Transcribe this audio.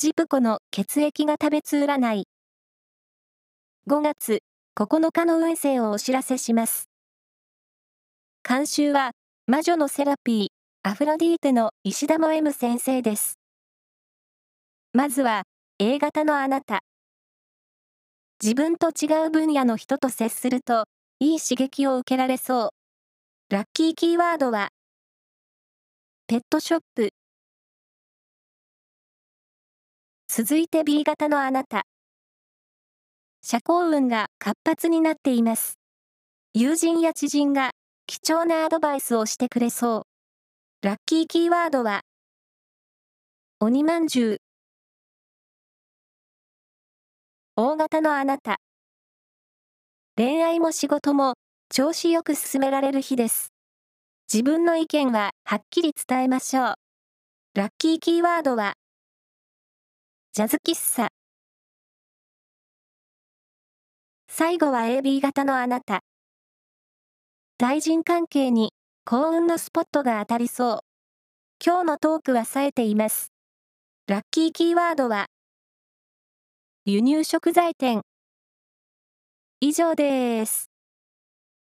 ジプコの血液が食べつ占い。5月9日の運勢をお知らせします。監修は、魔女のセラピー、アフロディーテの石田も M 先生です。まずは、A 型のあなた。自分と違う分野の人と接すると、いい刺激を受けられそう。ラッキーキーワードは、ペットショップ。続いて B 型のあなた。社交運が活発になっています。友人や知人が貴重なアドバイスをしてくれそう。ラッキーキーワードは、鬼まんじゅう。大型のあなた。恋愛も仕事も調子よく進められる日です。自分の意見ははっきり伝えましょう。ラッキーキーワードは、ジャズ喫茶。最後は AB 型のあなた。対人関係に幸運のスポットが当たりそう。今日のトークは冴えています。ラッキーキーワードは、輸入食材店。以上です。